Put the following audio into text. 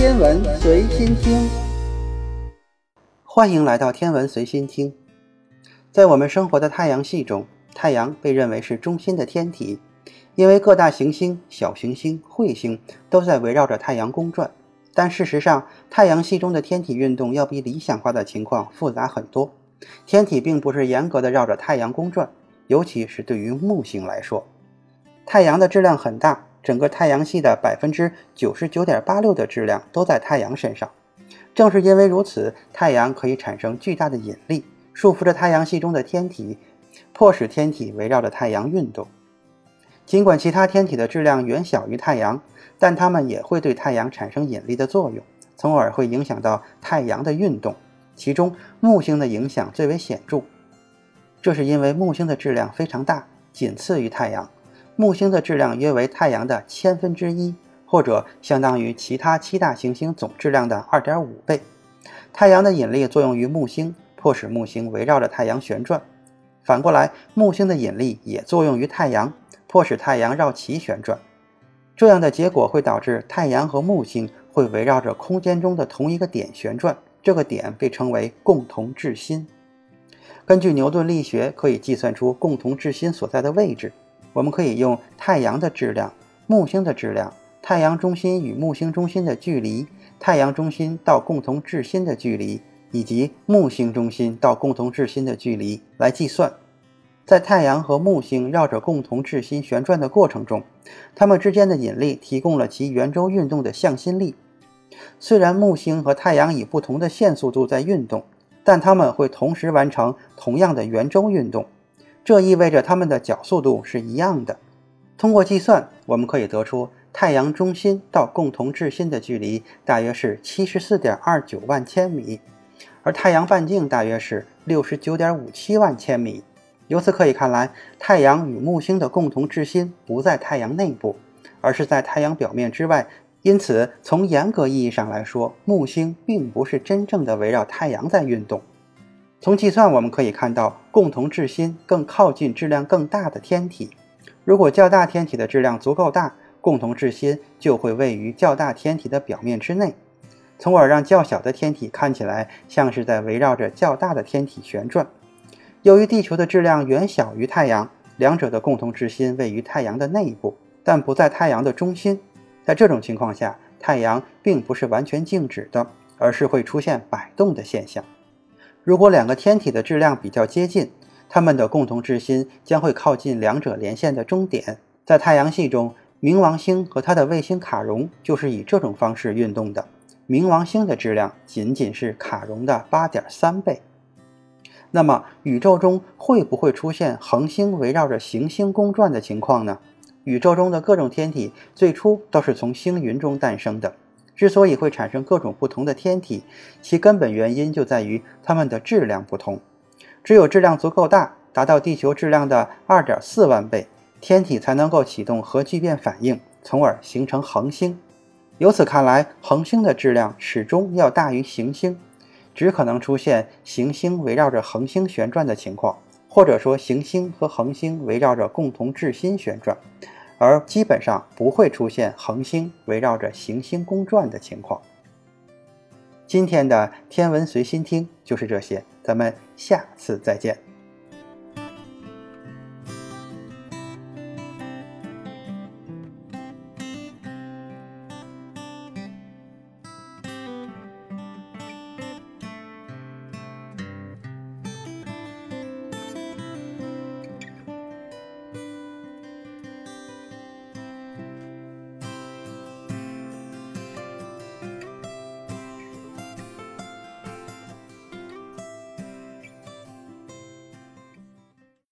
天文随心听，欢迎来到天文随心听。在我们生活的太阳系中，太阳被认为是中心的天体，因为各大行星、小行星、彗星都在围绕着太阳公转。但事实上，太阳系中的天体运动要比理想化的情况复杂很多。天体并不是严格的绕着太阳公转，尤其是对于木星来说，太阳的质量很大。整个太阳系的百分之九十九点八六的质量都在太阳身上。正是因为如此，太阳可以产生巨大的引力，束缚着太阳系中的天体，迫使天体围绕着太阳运动。尽管其他天体的质量远小于太阳，但它们也会对太阳产生引力的作用，从而会影响到太阳的运动。其中，木星的影响最为显著。这是因为木星的质量非常大，仅次于太阳。木星的质量约为太阳的千分之一，或者相当于其他七大行星总质量的二点五倍。太阳的引力作用于木星，迫使木星围绕着太阳旋转。反过来，木星的引力也作用于太阳，迫使太阳绕其旋转。这样的结果会导致太阳和木星会围绕着空间中的同一个点旋转，这个点被称为共同质心。根据牛顿力学，可以计算出共同质心所在的位置。我们可以用太阳的质量、木星的质量、太阳中心与木星中心的距离、太阳中心到共同质心的距离，以及木星中心到共同质心的距离来计算。在太阳和木星绕着共同质心旋转的过程中，它们之间的引力提供了其圆周运动的向心力。虽然木星和太阳以不同的线速度在运动，但它们会同时完成同样的圆周运动。这意味着它们的角速度是一样的。通过计算，我们可以得出太阳中心到共同质心的距离大约是七十四点二九万千米，而太阳半径大约是六十九点五七万千米。由此可以看来，太阳与木星的共同质心不在太阳内部，而是在太阳表面之外。因此，从严格意义上来说，木星并不是真正的围绕太阳在运动。从计算我们可以看到，共同质心更靠近质量更大的天体。如果较大天体的质量足够大，共同质心就会位于较大天体的表面之内，从而让较小的天体看起来像是在围绕着较大的天体旋转。由于地球的质量远小于太阳，两者的共同质心位于太阳的内部，但不在太阳的中心。在这种情况下，太阳并不是完全静止的，而是会出现摆动的现象。如果两个天体的质量比较接近，它们的共同质心将会靠近两者连线的终点。在太阳系中，冥王星和它的卫星卡戎就是以这种方式运动的。冥王星的质量仅仅是卡戎的八点三倍。那么，宇宙中会不会出现恒星围绕着行星公转的情况呢？宇宙中的各种天体最初都是从星云中诞生的。之所以会产生各种不同的天体，其根本原因就在于它们的质量不同。只有质量足够大，达到地球质量的二点四万倍，天体才能够启动核聚变反应，从而形成恒星。由此看来，恒星的质量始终要大于行星，只可能出现行星围绕着恒星旋转的情况，或者说行星和恒星围绕着共同质心旋转。而基本上不会出现恒星围绕着行星公转的情况。今天的天文随心听就是这些，咱们下次再见。